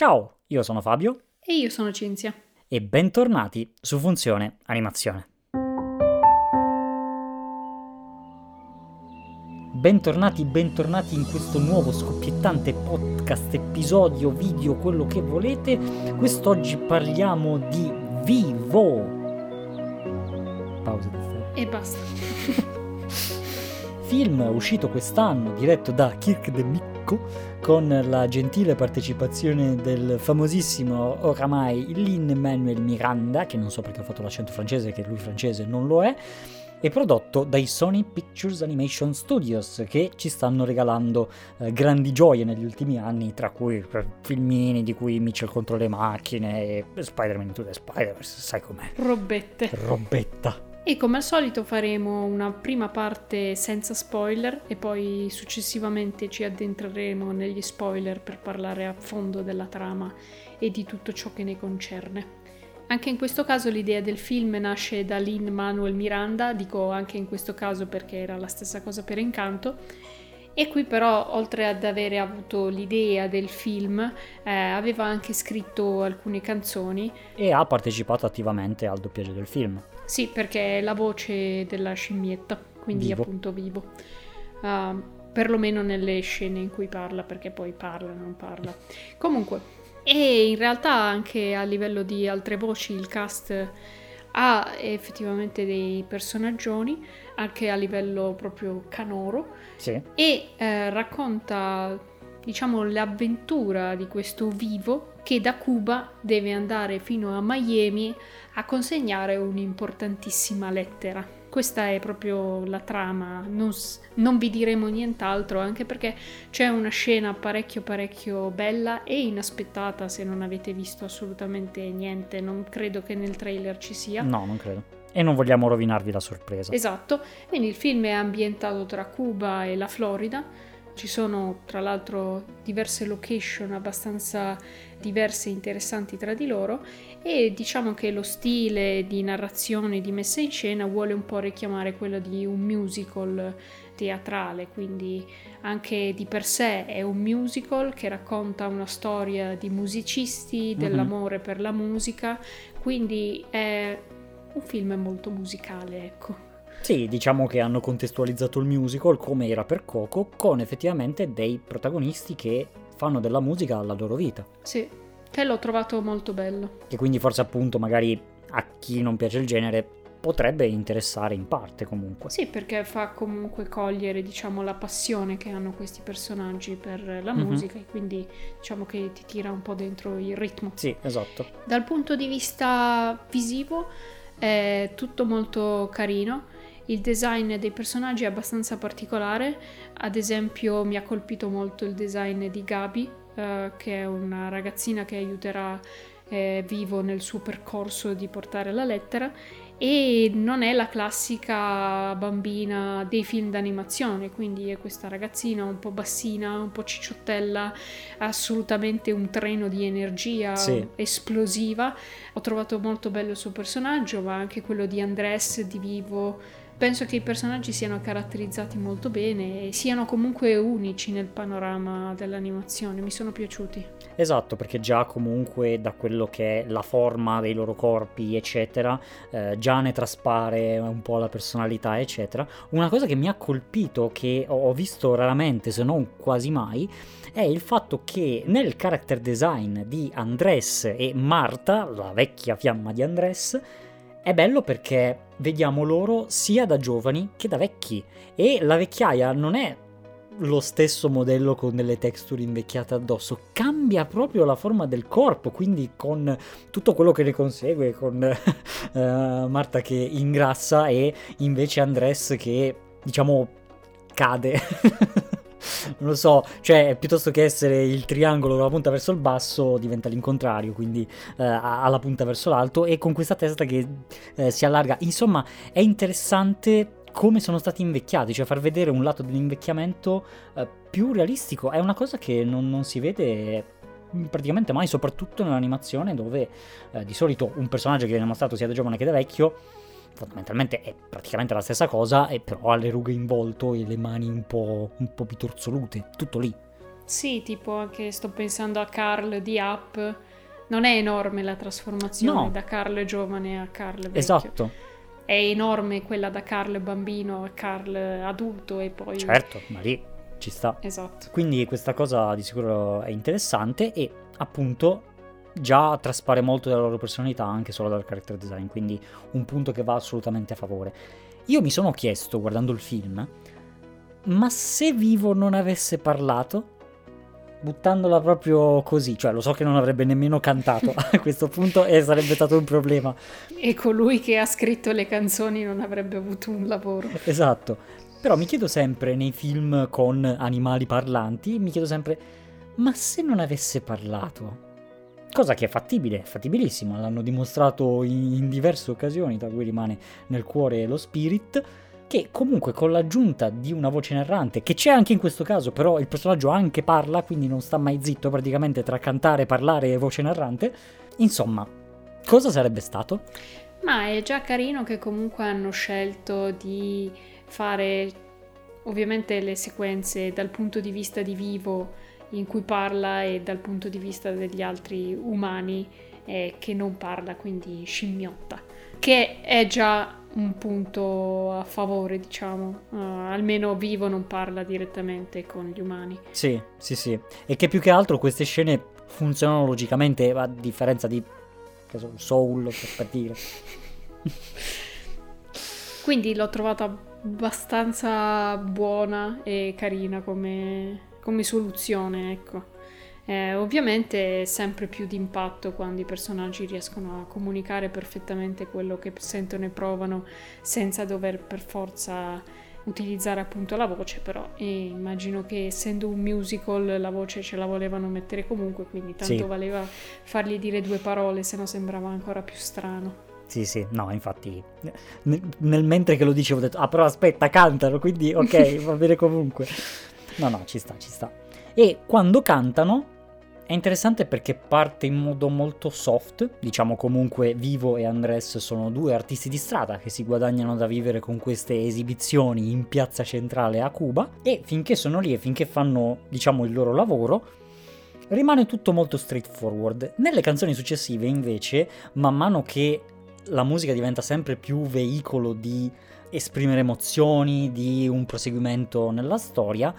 Ciao, io sono Fabio E io sono Cinzia. e bentornati su Funzione Animazione. Bentornati, bentornati in questo nuovo scoppiettante podcast, episodio, video, quello che volete. Quest'oggi parliamo di Vivo. Pausa caffè. E basta. Film uscito quest'anno, diretto da Kirk De Micco, con la gentile partecipazione del famosissimo oramai Lin-Manuel Miranda, che non so perché ha fatto l'accento francese, che lui francese non lo è, e prodotto dai Sony Pictures Animation Studios, che ci stanno regalando eh, grandi gioie negli ultimi anni, tra cui eh, filmini di cui Mitchell contro le macchine e Spider-Man Into the Spider-Verse, sai com'è? Robette. Robetta. E come al solito faremo una prima parte senza spoiler e poi successivamente ci addentreremo negli spoiler per parlare a fondo della trama e di tutto ciò che ne concerne. Anche in questo caso l'idea del film nasce da Lin Manuel Miranda, dico anche in questo caso perché era la stessa cosa per Incanto. E qui però, oltre ad avere avuto l'idea del film, eh, aveva anche scritto alcune canzoni E ha partecipato attivamente al doppiaggio del film. Sì, perché è la voce della scimmietta, quindi Vivo. appunto vivo. Ah, perlomeno nelle scene in cui parla, perché poi parla, non parla. Comunque, e in realtà anche a livello di altre voci il cast ha effettivamente dei personaggioni, anche a livello proprio canoro, Sì. e eh, racconta, diciamo, l'avventura di questo vivo che da Cuba deve andare fino a Miami a consegnare un'importantissima lettera. Questa è proprio la trama, non, non vi diremo nient'altro, anche perché c'è una scena parecchio parecchio bella e inaspettata se non avete visto assolutamente niente, non credo che nel trailer ci sia. No, non credo. E non vogliamo rovinarvi la sorpresa. Esatto, quindi il film è ambientato tra Cuba e la Florida. Ci sono tra l'altro diverse location abbastanza diverse e interessanti tra di loro e diciamo che lo stile di narrazione, di messa in scena vuole un po' richiamare quello di un musical teatrale, quindi anche di per sé è un musical che racconta una storia di musicisti, dell'amore per la musica, quindi è un film molto musicale, ecco. Sì, diciamo che hanno contestualizzato il musical come era per Coco, con effettivamente dei protagonisti che fanno della musica la loro vita. Sì, che l'ho trovato molto bello. Che quindi forse appunto magari a chi non piace il genere potrebbe interessare in parte comunque. Sì, perché fa comunque cogliere, diciamo, la passione che hanno questi personaggi per la Mhm. musica e quindi diciamo che ti tira un po' dentro il ritmo. Sì, esatto. Dal punto di vista visivo è tutto molto carino. Il design dei personaggi è abbastanza particolare, ad esempio mi ha colpito molto il design di Gabi, eh, che è una ragazzina che aiuterà eh, Vivo nel suo percorso di portare la lettera e non è la classica bambina dei film d'animazione, quindi è questa ragazzina un po' bassina, un po' cicciottella, assolutamente un treno di energia Sì. esplosiva. Ho trovato molto bello il suo personaggio, ma anche quello di Andrés, di Vivo. Penso che i personaggi siano caratterizzati molto bene e siano comunque unici nel panorama dell'animazione, mi sono piaciuti. Esatto, perché già comunque da quello che è la forma dei loro corpi, eccetera, eh, già ne traspare un po' la personalità, eccetera. Una cosa che mi ha colpito, che ho visto raramente, se non quasi mai, è il fatto che nel character design di Andrés e Marta, la vecchia fiamma di Andrés, è bello perché vediamo loro sia da giovani che da vecchi e la vecchiaia non è lo stesso modello con delle texture invecchiate addosso, cambia proprio la forma del corpo, quindi con tutto quello che ne consegue, con eh, Marta che ingrassa e invece Andrés che diciamo cade. non lo so, cioè piuttosto che essere il triangolo con la punta verso il basso diventa l'incontrario, quindi eh, ha la punta verso l'alto e con questa testa che eh, si allarga. Insomma, è interessante come sono stati invecchiati, cioè far vedere un lato dell'invecchiamento eh, più realistico. È una cosa che non, non si vede praticamente mai, soprattutto nell'animazione dove eh, di solito un personaggio che viene mostrato sia da giovane che da vecchio fondamentalmente è praticamente la stessa cosa, e però ha le rughe in volto e le mani un po', un po' pitorsolute, tutto lì. Sì, tipo anche sto pensando a Carl di Up. Non è enorme la trasformazione No. da Carl giovane a Carl vecchio. Esatto, È enorme quella da Carl bambino a Carl adulto e poi... certo, ma lì ci sta. Esatto. Quindi questa cosa di sicuro è interessante e appunto già traspare molto della loro personalità anche solo dal character design, quindi un punto che va assolutamente a favore. Io mi sono chiesto guardando il film, ma se Vivo non avesse parlato, buttandola proprio così, cioè lo so che non avrebbe nemmeno cantato a questo punto e sarebbe stato un problema. E colui che ha scritto le canzoni non avrebbe avuto un lavoro. Esatto. Però mi chiedo sempre nei film con animali parlanti, mi chiedo sempre, ma se non avesse parlato? Cosa che è fattibile, è fattibilissimo, l'hanno dimostrato in, in diverse occasioni, tra cui rimane nel cuore lo spirit, che comunque con l'aggiunta di una voce narrante, che c'è anche in questo caso, però il personaggio anche parla, quindi non sta mai zitto praticamente tra cantare, parlare e voce narrante, insomma, cosa sarebbe stato? Ma è già carino che comunque hanno scelto di fare ovviamente le sequenze dal punto di vista di vivo in cui parla e dal punto di vista degli altri umani eh, che non parla, quindi scimmiotta, che è già un punto a favore, diciamo, Uh, almeno vivo non parla direttamente con gli umani. Sì, sì, sì. E che più che altro queste scene funzionano logicamente, a differenza di che so, Soul, per, per dire. Quindi l'ho trovata abbastanza buona e carina come, come soluzione, ecco. Eh, ovviamente è sempre più d'impatto quando i personaggi riescono a comunicare perfettamente quello che sentono e provano senza dover per forza utilizzare appunto la voce, però immagino che essendo un musical la voce ce la volevano mettere comunque, quindi tanto Sì. valeva fargli dire due parole, se no sembrava ancora più strano. Sì, sì, no, infatti, nel, nel mentre che lo dicevo ho detto, ah però aspetta, cantano, quindi ok, va bene comunque. No, no, ci sta, ci sta. E quando cantano è interessante perché parte in modo molto soft, diciamo comunque Vivo e Andres sono due artisti di strada che si guadagnano da vivere con queste esibizioni in piazza centrale a Cuba e finché sono lì e finché fanno, diciamo, il loro lavoro, rimane tutto molto straightforward. Nelle canzoni successive invece, man mano che la musica diventa sempre più veicolo di esprimere emozioni, di un proseguimento nella storia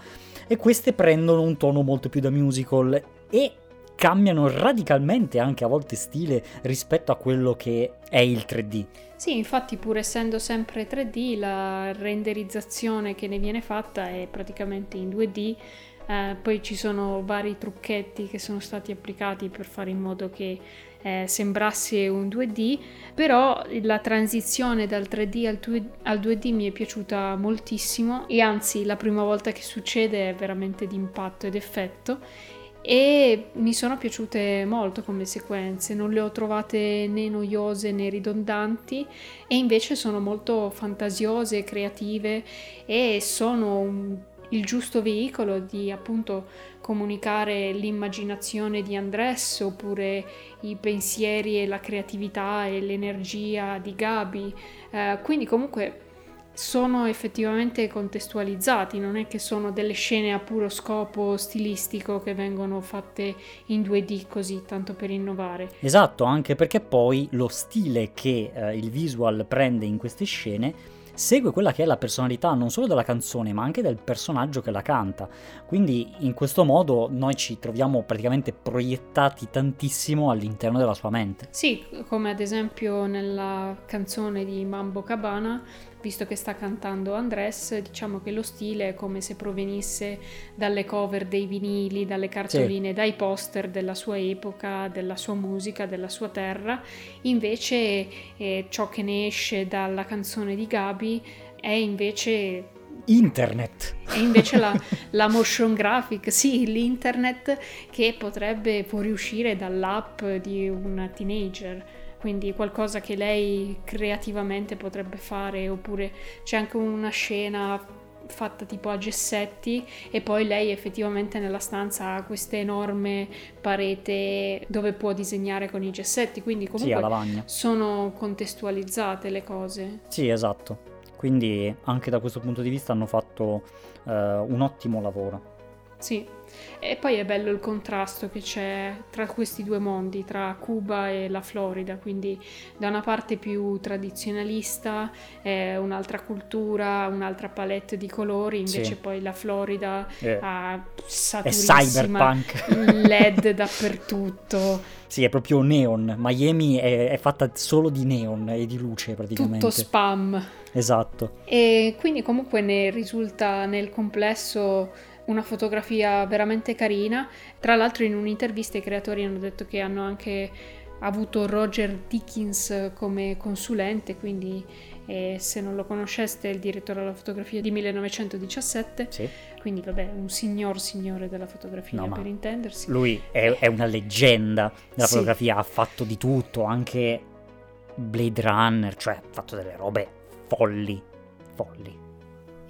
e queste prendono un tono molto più da musical e cambiano radicalmente anche a volte stile rispetto a quello che è il 3D. Sì, infatti pur essendo sempre 3D, la renderizzazione che ne viene fatta è praticamente in 2D. Eh, poi ci sono vari trucchetti che sono stati applicati per fare in modo che eh, sembrasse un 2D, però la transizione dal 3D al 2D, al 2D mi è piaciuta moltissimo e anzi la prima volta che succede è veramente d'impatto ed effetto e mi sono piaciute molto come sequenze, non le ho trovate né noiose né ridondanti e invece sono molto fantasiose, creative e sono un- il giusto veicolo di appunto comunicare l'immaginazione di Andrés oppure i pensieri e la creatività e l'energia di Gabi. Eh, quindi comunque sono effettivamente contestualizzati, non è che sono delle scene a puro scopo stilistico che vengono fatte in 2D così, tanto per innovare. Esatto, anche perché poi lo stile che eh, il visual prende in queste scene segue quella che è la personalità non solo della canzone ma anche del personaggio che la canta. Quindi in questo modo noi ci troviamo praticamente proiettati tantissimo all'interno della sua mente. Sì, come ad esempio nella canzone di Mambo Cabana, visto che sta cantando Andrés, diciamo che lo stile è come se provenisse dalle cover dei vinili, dalle cartoline, dai poster della sua epoca, della sua musica, della sua terra. Invece eh, ciò che ne esce dalla canzone di Gabi è invece Internet. e invece la, la motion graphic, sì, l'internet che potrebbe fuoriuscire dall'app di una teenager, quindi qualcosa che lei creativamente potrebbe fare, oppure c'è anche una scena fatta tipo a gessetti e poi lei effettivamente nella stanza ha questa enorme parete dove può disegnare con i gessetti, quindi Sì, comunque lavagna. sono contestualizzate le cose. Sì, esatto. Quindi anche da questo punto di vista hanno fatto eh, un ottimo lavoro. Sì, e poi è bello il contrasto che c'è tra questi due mondi, tra Cuba e la Florida, quindi da una parte più tradizionalista, eh, un'altra cultura, un'altra palette di colori, invece Sì. poi la Florida Eh, ha saturissima. LED dappertutto, Sì, è proprio neon. Miami è, è fatta solo di neon e di luce praticamente. tutto spam. esatto. E quindi comunque ne risulta nel complesso una fotografia veramente carina. Tra l'altro in un'intervista i creatori hanno detto che hanno anche avuto Roger Dickens come consulente, quindi eh, se non lo conosceste è il direttore della fotografia di 1917, Sì. quindi vabbè un signor signore della fotografia No, per intendersi. Lui è, è una leggenda della Sì. fotografia, ha fatto di tutto, anche Blade Runner, cioè ha fatto delle robe folli, folli.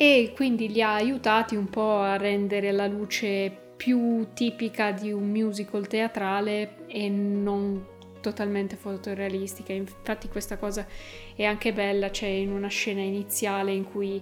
E quindi li ha aiutati un po' a rendere la luce più tipica di un musical teatrale e non totalmente fotorealistica. Infatti questa cosa è anche bella, c'è in una scena iniziale in cui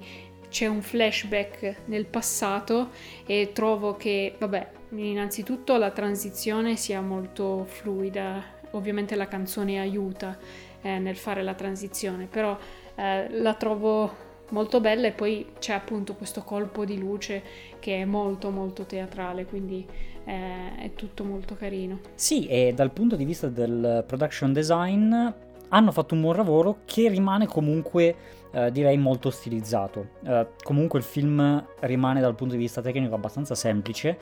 c'è un flashback nel passato e trovo che, vabbè, innanzitutto la transizione sia molto fluida, ovviamente la canzone aiuta eh, nel fare la transizione, però eh, la trovo molto bella e poi c'è appunto questo colpo di luce che è molto molto teatrale, quindi eh, è tutto molto carino. Sì, e dal punto di vista del production design hanno fatto un buon lavoro che rimane comunque, eh, direi, molto stilizzato. Eh, comunque il film rimane dal punto di vista tecnico abbastanza semplice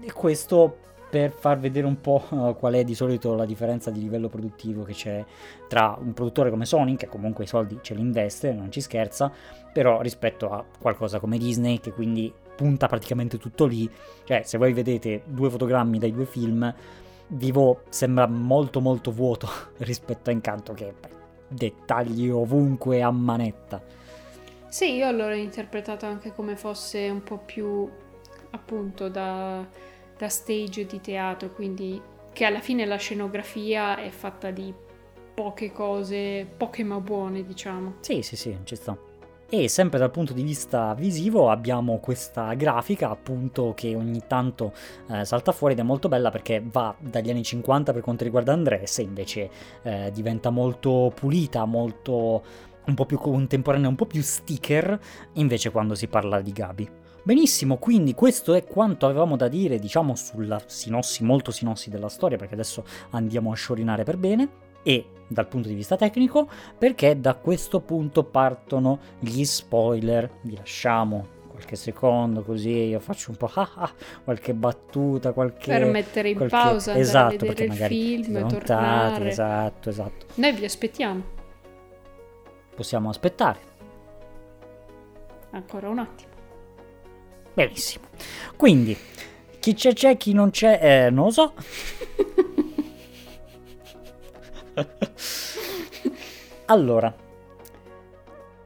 e questo per far vedere un po' qual è di solito la differenza di livello produttivo che c'è tra un produttore come Sony, che comunque i soldi ce li investe, non ci scherza, però rispetto a qualcosa come Disney, che quindi punta praticamente tutto lì, cioè se voi vedete due fotogrammi dai due film, Vivo sembra molto molto vuoto rispetto a Incanto che beh, dettagli ovunque a manetta. Sì, io l'ho interpretato anche come fosse un po' più appunto da, da stage di teatro, quindi che alla fine la scenografia è fatta di poche cose, poche ma buone, diciamo. Sì, sì, sì, ci sta. E sempre dal punto di vista visivo abbiamo questa grafica appunto che ogni tanto eh, salta fuori ed è molto bella perché va dagli anni 50 per quanto riguarda Andres e invece eh, diventa molto pulita, molto un po' più contemporanea, un po' più sticker invece quando si parla di Gabi. Benissimo, quindi questo è quanto avevamo da dire, diciamo, sulla sinossi, molto sinossi della storia, perché adesso andiamo a sciorinare per bene. E dal punto di vista tecnico, perché da questo punto partono gli spoiler. Vi lasciamo qualche secondo così io faccio un po' ah, ah, qualche battuta, qualche... per mettere in qualche- pausa, esatto, a vedere il film, tornare. Esatto, esatto. Noi vi aspettiamo Possiamo aspettare. ancora un attimo. Benissimo. Quindi, chi c'è c'è, chi non c'è, eh, non lo so. allora,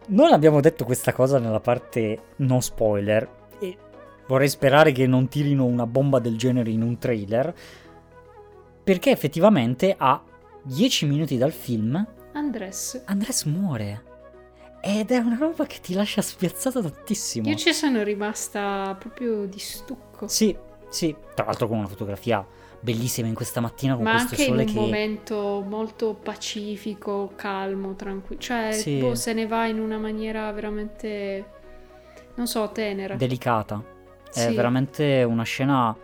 non abbiamo detto questa cosa nella parte non spoiler e vorrei sperare che non tirino una bomba del genere in un trailer perché effettivamente a 10 minuti dal film Andres, Andres muore ed è una roba che ti lascia spiazzato tantissimo. io ci sono rimasta proprio di stucco. Sì, sì, tra l'altro con una fotografia bellissima in questa mattina con Ma questo anche in sole un che... momento molto pacifico, calmo, tranquillo. Cioè, Sì. boh, se ne va in una maniera veramente, non so, tenera. delicata. È Sì. veramente una scena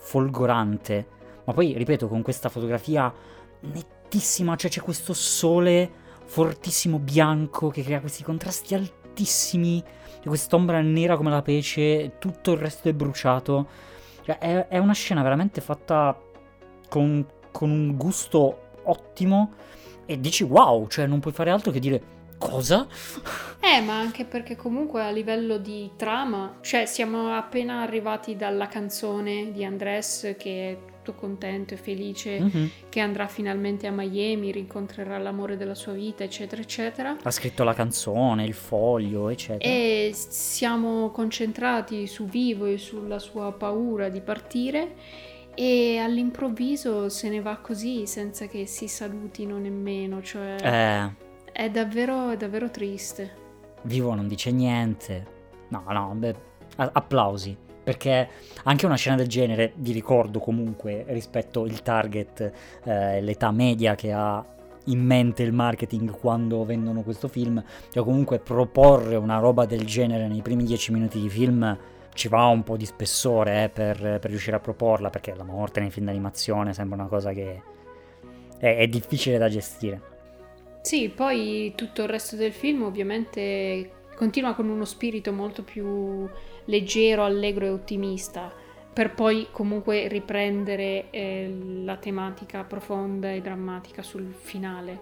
folgorante. Ma poi, ripeto, con questa fotografia nettissima, cioè c'è questo sole fortissimo bianco che crea questi contrasti altissimi, quest'ombra nera come la pece, tutto il resto è bruciato. Cioè, è, è una scena veramente fatta con, con un gusto ottimo e dici wow, cioè non puoi fare altro che dire cosa? Eh, ma anche perché comunque a livello di trama, cioè siamo appena arrivati dalla canzone di Andres che tutto contento e felice, Mhm. che andrà finalmente a Miami, rincontrerà l'amore della sua vita, eccetera, eccetera. Ha scritto la canzone, il foglio, eccetera. E siamo concentrati su Vivo e sulla sua paura di partire e all'improvviso se ne va così senza che si salutino nemmeno, cioè Eh, è, davvero, è davvero triste. Vivo non dice niente. No, no, beh, applausi. Perché anche una scena del genere, vi ricordo comunque rispetto il target, eh, l'età media che ha in mente il marketing quando vendono questo film, cioè comunque proporre una roba del genere nei primi dieci minuti di film ci va un po' di spessore eh, per, per, riuscire a proporla, perché la morte nei film d'animazione sembra una cosa che è, è difficile da gestire. Sì, poi tutto il resto del film ovviamente continua con uno spirito molto più leggero, allegro e ottimista, per poi comunque riprendere eh, la tematica profonda e drammatica sul finale.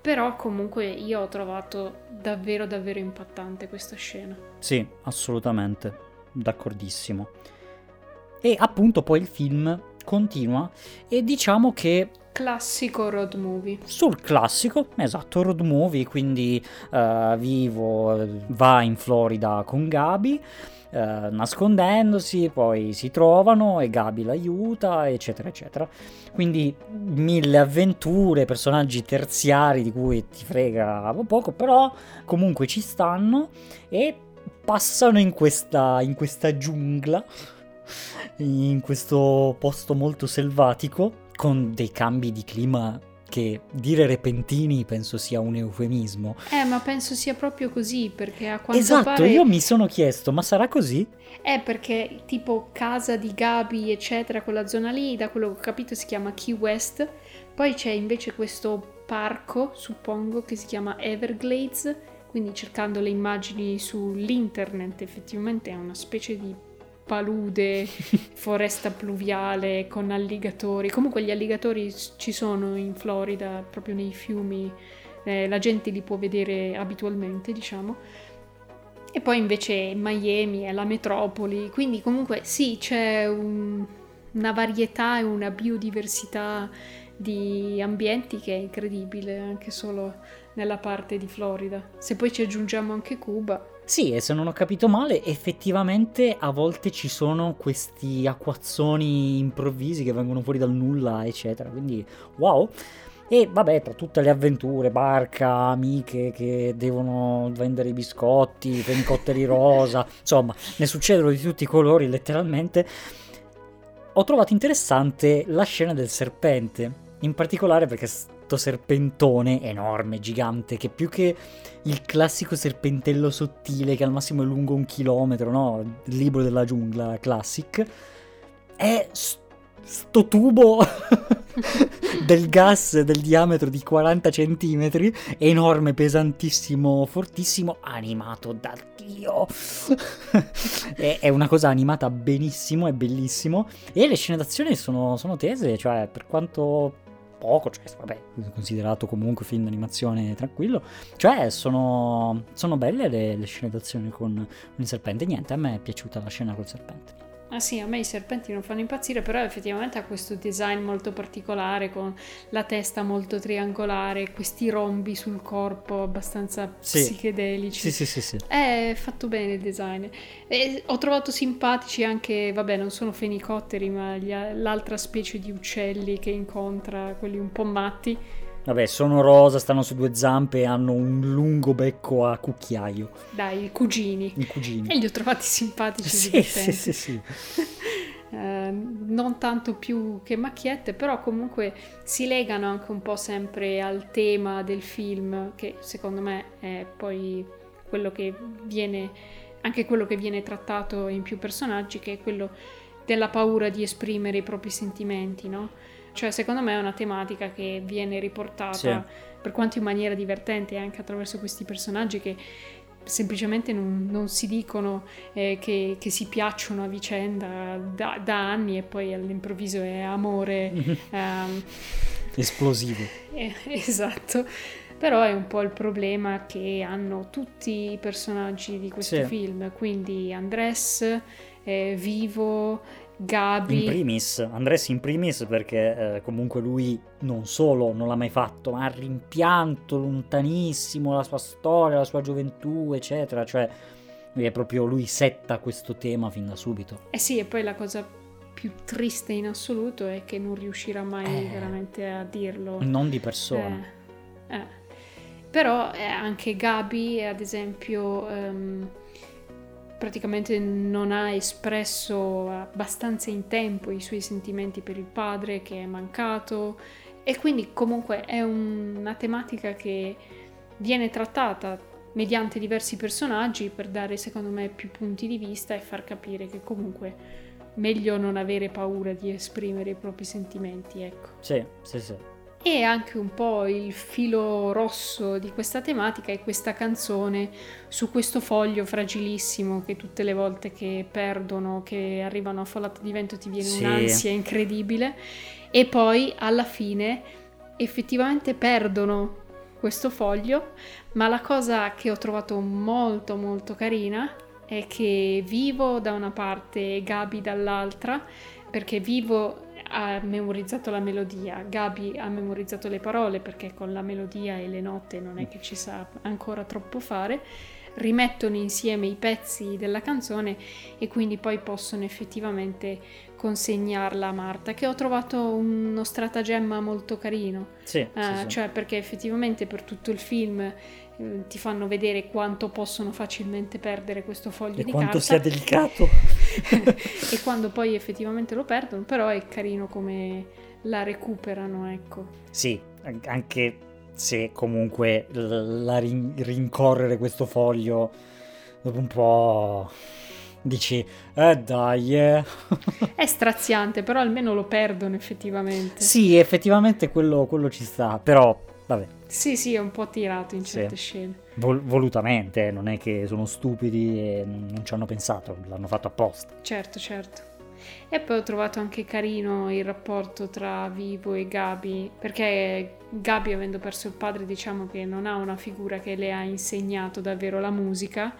Però comunque io ho trovato davvero davvero impattante questa scena. Sì, assolutamente, d'accordissimo. E appunto poi il film continua e diciamo che Classico road movie. Sul classico, esatto, road movie, quindi uh, Vivo va in Florida con Gabi, uh, nascondendosi, poi si trovano e Gabi l'aiuta, eccetera, eccetera. Quindi mille avventure, personaggi terziari di cui ti frega poco, però comunque ci stanno e passano in questa, in questa giungla, in questo posto molto selvatico con dei cambi di clima che dire repentini penso sia un eufemismo. Eh, ma penso sia proprio così, perché a quanto esatto, pare... io mi sono chiesto, ma sarà così? Eh, perché tipo casa di Gabi, eccetera, quella zona lì, da quello che ho capito si chiama Key West, poi c'è invece questo parco, suppongo, che si chiama Everglades, quindi cercando le immagini sull'internet effettivamente è una specie di palude, foresta pluviale con alligatori. Comunque gli alligatori ci sono in Florida, proprio nei fiumi, eh, la gente li può vedere abitualmente, diciamo. E poi invece Miami è la metropoli, quindi comunque sì, c'è un, una varietà e una biodiversità di ambienti che è incredibile anche solo nella parte di Florida. Se poi ci aggiungiamo anche Cuba, sì, e se non ho capito male, effettivamente a volte ci sono questi acquazzoni improvvisi che vengono fuori dal nulla, eccetera. Quindi, wow. E vabbè, tra tutte le avventure, barca, amiche che devono vendere i biscotti, fenicotteri rosa, insomma, ne succedono di tutti i colori, letteralmente. Ho trovato interessante la scena del serpente, in particolare perché serpentone enorme, gigante, che più che il classico serpentello sottile che al massimo è lungo un chilometro, no? Il libro della giungla classic, è sto tubo del gas del diametro di 40 cm, enorme, pesantissimo, fortissimo, animato da Dio. è, è, una cosa animata benissimo, è bellissimo. E le scene d'azione sono, sono tese, cioè per quanto poco, cioè vabbè, considerato comunque film d'animazione tranquillo, cioè sono, sono belle le, le scene d'azione con il serpente, niente, a me è piaciuta la scena col serpente. Ah sì, a me i serpenti non fanno impazzire, però effettivamente ha questo design molto particolare con la testa molto triangolare, questi rombi sul corpo abbastanza sì. psichedelici. Sì, sì, sì, sì. È fatto bene il design. E ho trovato simpatici anche, vabbè, non sono fenicotteri, ma gli, l'altra specie di uccelli che incontra, quelli un po' matti Vabbè, sono rosa, stanno su due zampe e hanno un lungo becco a cucchiaio. Dai, i cugini. I cugini. E li ho trovati simpatici. Sì, sì, sì, sì. eh, non tanto più che macchiette, però comunque si legano anche un po' sempre al tema del film, che secondo me è poi quello che viene, anche quello che viene trattato in più personaggi, che è quello della paura di esprimere i propri sentimenti, no? Cioè, secondo me è una tematica che viene riportata, sì. per quanto in maniera divertente, anche attraverso questi personaggi che semplicemente non, non si dicono eh, che, che, si piacciono a vicenda da, da, anni e poi all'improvviso è amore um, esplosivo. Eh, esatto. Però è un po' il problema che hanno tutti i personaggi di questo sì. film, quindi Andrés, eh, Vivo, Gabi. In primis, Andres in primis perché eh, comunque lui non solo non l'ha mai fatto, ma ha rimpianto lontanissimo la sua storia, la sua gioventù, eccetera. Cioè, è proprio lui setta questo tema fin da subito. Eh sì, e poi la cosa più triste in assoluto è che non riuscirà mai eh, veramente a dirlo. Non di persona. Eh, eh. Però eh, anche Gabi, ad esempio... Um, praticamente non ha espresso abbastanza in tempo i suoi sentimenti per il padre che è mancato e quindi comunque è un, una tematica che viene trattata mediante diversi personaggi per dare secondo me più punti di vista e far capire che comunque meglio non avere paura di esprimere i propri sentimenti, ecco. Sì, sì, sì. E anche un po' il filo rosso di questa tematica è questa canzone su questo foglio fragilissimo che tutte le volte che perdono, che arrivano a folata di vento ti viene sì. un'ansia incredibile e poi alla fine effettivamente perdono questo foglio, ma la cosa che ho trovato molto molto carina è che Vivo da una parte e Gabi dall'altra, perché Vivo ha memorizzato la melodia, Gabi ha memorizzato le parole perché con la melodia e le note non è che ci sa ancora troppo fare, rimettono insieme i pezzi della canzone e quindi poi possono effettivamente consegnarla a Marta, che ho trovato uno stratagemma molto carino. Sì, uh, sì, sì. Cioè perché effettivamente per tutto il film eh, ti fanno vedere quanto possono facilmente perdere questo foglio e di quanto carta. sia delicato. e quando poi effettivamente lo perdono, però è carino come la recuperano, ecco. Sì, anche se comunque la rin- rincorrere questo foglio dopo un po' dici, eh dai, eh. È straziante, però almeno lo perdono effettivamente. Sì, effettivamente quello, quello ci sta, però vabbè. Sì, sì, è un po' tirato in certe sì. scene. Vol- volutamente, eh, non è che sono stupidi e non ci hanno pensato, l'hanno fatto apposta. Certo, certo. E poi ho trovato anche carino il rapporto tra Vivo e Gabi, perché Gabi avendo perso il padre diciamo che non ha una figura che le ha insegnato davvero la musica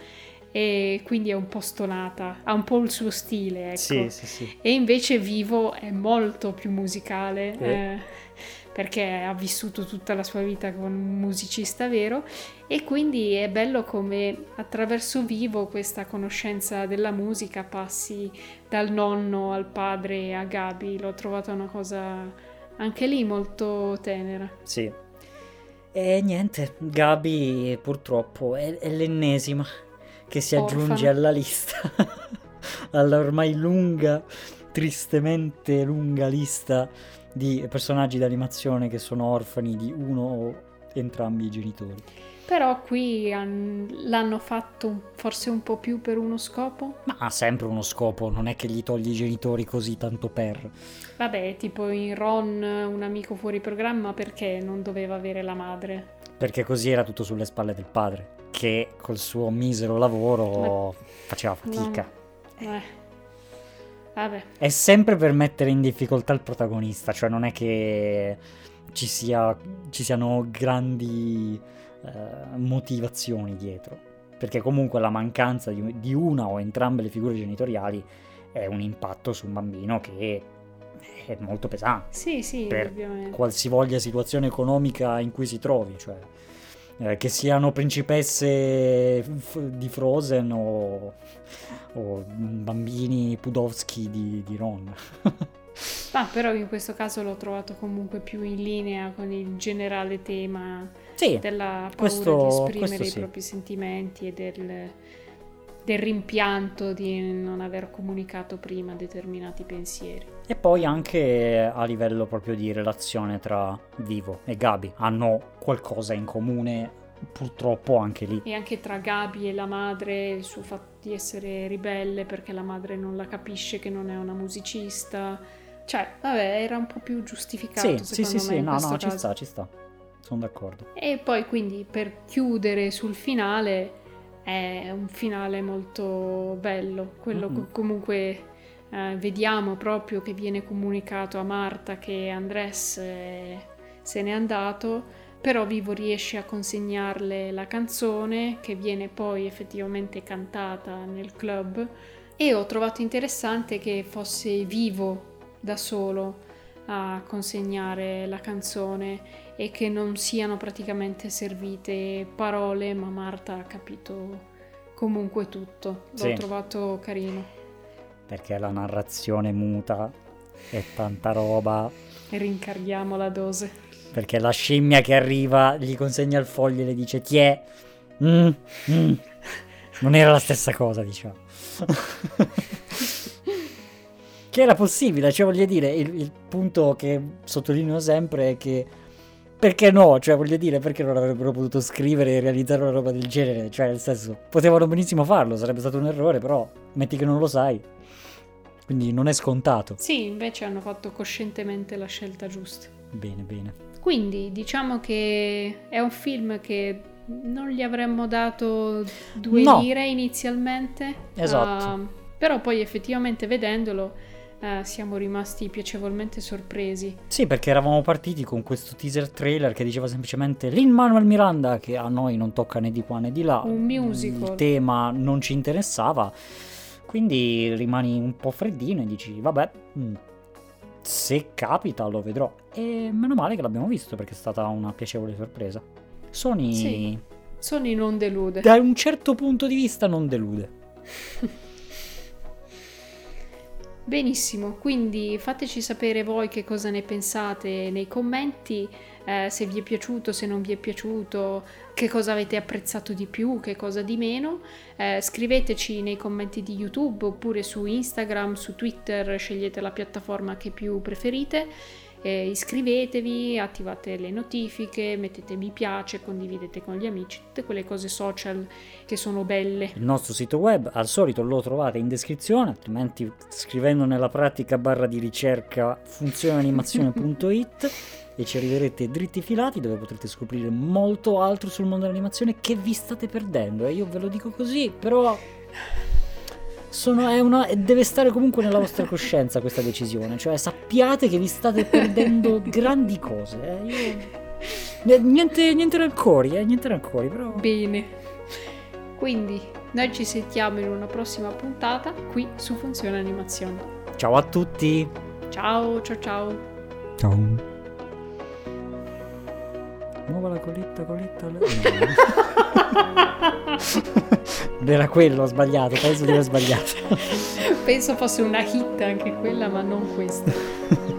e quindi è un po' stonata, ha un po' il suo stile, ecco. Sì, sì, sì. E invece Vivo è molto più musicale. Sì. Eh, perché ha vissuto tutta la sua vita con un musicista vero e quindi è bello come attraverso Vivo questa conoscenza della musica passi dal nonno al padre a Gabi. L'ho trovata una cosa anche lì molto tenera. Sì. E niente, Gabi purtroppo è, è l'ennesima che si Orfana. aggiunge alla lista, alla ormai lunga, tristemente lunga lista di personaggi d'animazione che sono orfani di uno o entrambi i genitori. Però qui han- l'hanno fatto forse un po' più per uno scopo? Ma ha sempre uno scopo, non è che gli togli i genitori così tanto per. Vabbè, tipo in Ron, un amico fuori programma, perché non doveva avere la madre? Perché così era tutto sulle spalle del padre, che col suo misero lavoro Ma- faceva fatica. Eh. Vabbè. È sempre per mettere in difficoltà il protagonista, cioè non è che ci, sia, ci siano grandi eh, motivazioni dietro, perché comunque la mancanza di, di una o entrambe le figure genitoriali è un impatto su un bambino che è molto pesante Sì, sì, per ovviamente. qualsivoglia situazione economica in cui si trovi, cioè eh, che siano principesse f- di Frozen o, o bambini Pudowski di, di Ron. Ma però in questo caso l'ho trovato comunque più in linea con il generale tema sì, della paura questo- di esprimere questo i sì. propri sentimenti e del, del rimpianto di non aver comunicato prima determinati pensieri. E poi anche a livello proprio di relazione tra Vivo e Gabi hanno qualcosa in comune, purtroppo anche lì. E anche tra Gabi e la madre, il suo fatto di essere ribelle perché la madre non la capisce che non è una musicista. Cioè, vabbè, era un po' più giustificato Sì, sì, sì, sì, no, no, ci caso. sta, ci sta. Sono d'accordo. E poi quindi per chiudere sul finale è un finale molto bello, quello che comunque eh, vediamo proprio che viene comunicato a Marta che Andrés eh, se n'è andato, però Vivo riesce a consegnarle la canzone che viene poi effettivamente cantata nel club e ho trovato interessante che fosse Vivo da solo a consegnare la canzone e che non siano praticamente servite parole, ma Marta ha capito comunque tutto. L'ho Sì. trovato carino. Perché la narrazione muta è tanta roba. E rincarghiamo la dose. Perché la scimmia che arriva gli consegna il foglio e le dice: Ti è. Mm, mm. non era la stessa cosa, diciamo. che era possibile, cioè voglio dire, il, il punto che sottolineo sempre è che perché no? Cioè, voglio dire, perché non avrebbero potuto scrivere e realizzare una roba del genere? Cioè, nel senso, potevano benissimo farlo, sarebbe stato un errore, però metti che non lo sai. Quindi non è scontato. Sì, invece hanno fatto coscientemente la scelta giusta. Bene, bene. Quindi diciamo che è un film che non gli avremmo dato due No. lire inizialmente. Esatto. ah, però poi effettivamente vedendolo eh, siamo rimasti piacevolmente sorpresi. Sì, perché eravamo partiti con questo teaser trailer che diceva semplicemente Lin Manuel Miranda, che a noi non tocca né di qua né di là. Un musical. Il tema non ci interessava. Quindi rimani un po' freddino e dici, vabbè, mm, se capita lo vedrò. E meno male che l'abbiamo visto perché è stata una piacevole sorpresa. Sony, Sì. Sony non delude. da un certo punto di vista, non delude. Benissimo, quindi fateci sapere voi che cosa ne pensate nei commenti, eh, se vi è piaciuto, se non vi è piaciuto, che cosa avete apprezzato di più, che cosa di meno. Eh, scriveteci nei commenti di YouTube oppure su Instagram, su Twitter, scegliete la piattaforma che più preferite. Eh, iscrivetevi, attivate le notifiche, mettete mi piace, condividete con gli amici, tutte quelle cose social che sono belle. Il nostro sito web al solito lo trovate in descrizione, altrimenti scrivendo nella pratica barra di ricerca funzioneanimazione.it e ci arriverete dritti filati dove potrete scoprire molto altro sul mondo dell'animazione che vi state perdendo. E io ve lo dico così, però sono, è una, deve stare comunque nella vostra coscienza questa decisione, cioè sappiate che vi state perdendo grandi cose. eh. Io- Niente, niente rancori, eh, niente rancori, però... Bene. Quindi noi ci sentiamo in una prossima puntata qui su Funzione Animazione. Ciao a tutti! Ciao, ciao, ciao. Ciao. Muova la coletta, coletta. No. Non Era quello, ho sbagliato, penso di aver sbagliato. Penso fosse una hit anche quella, ma non questa.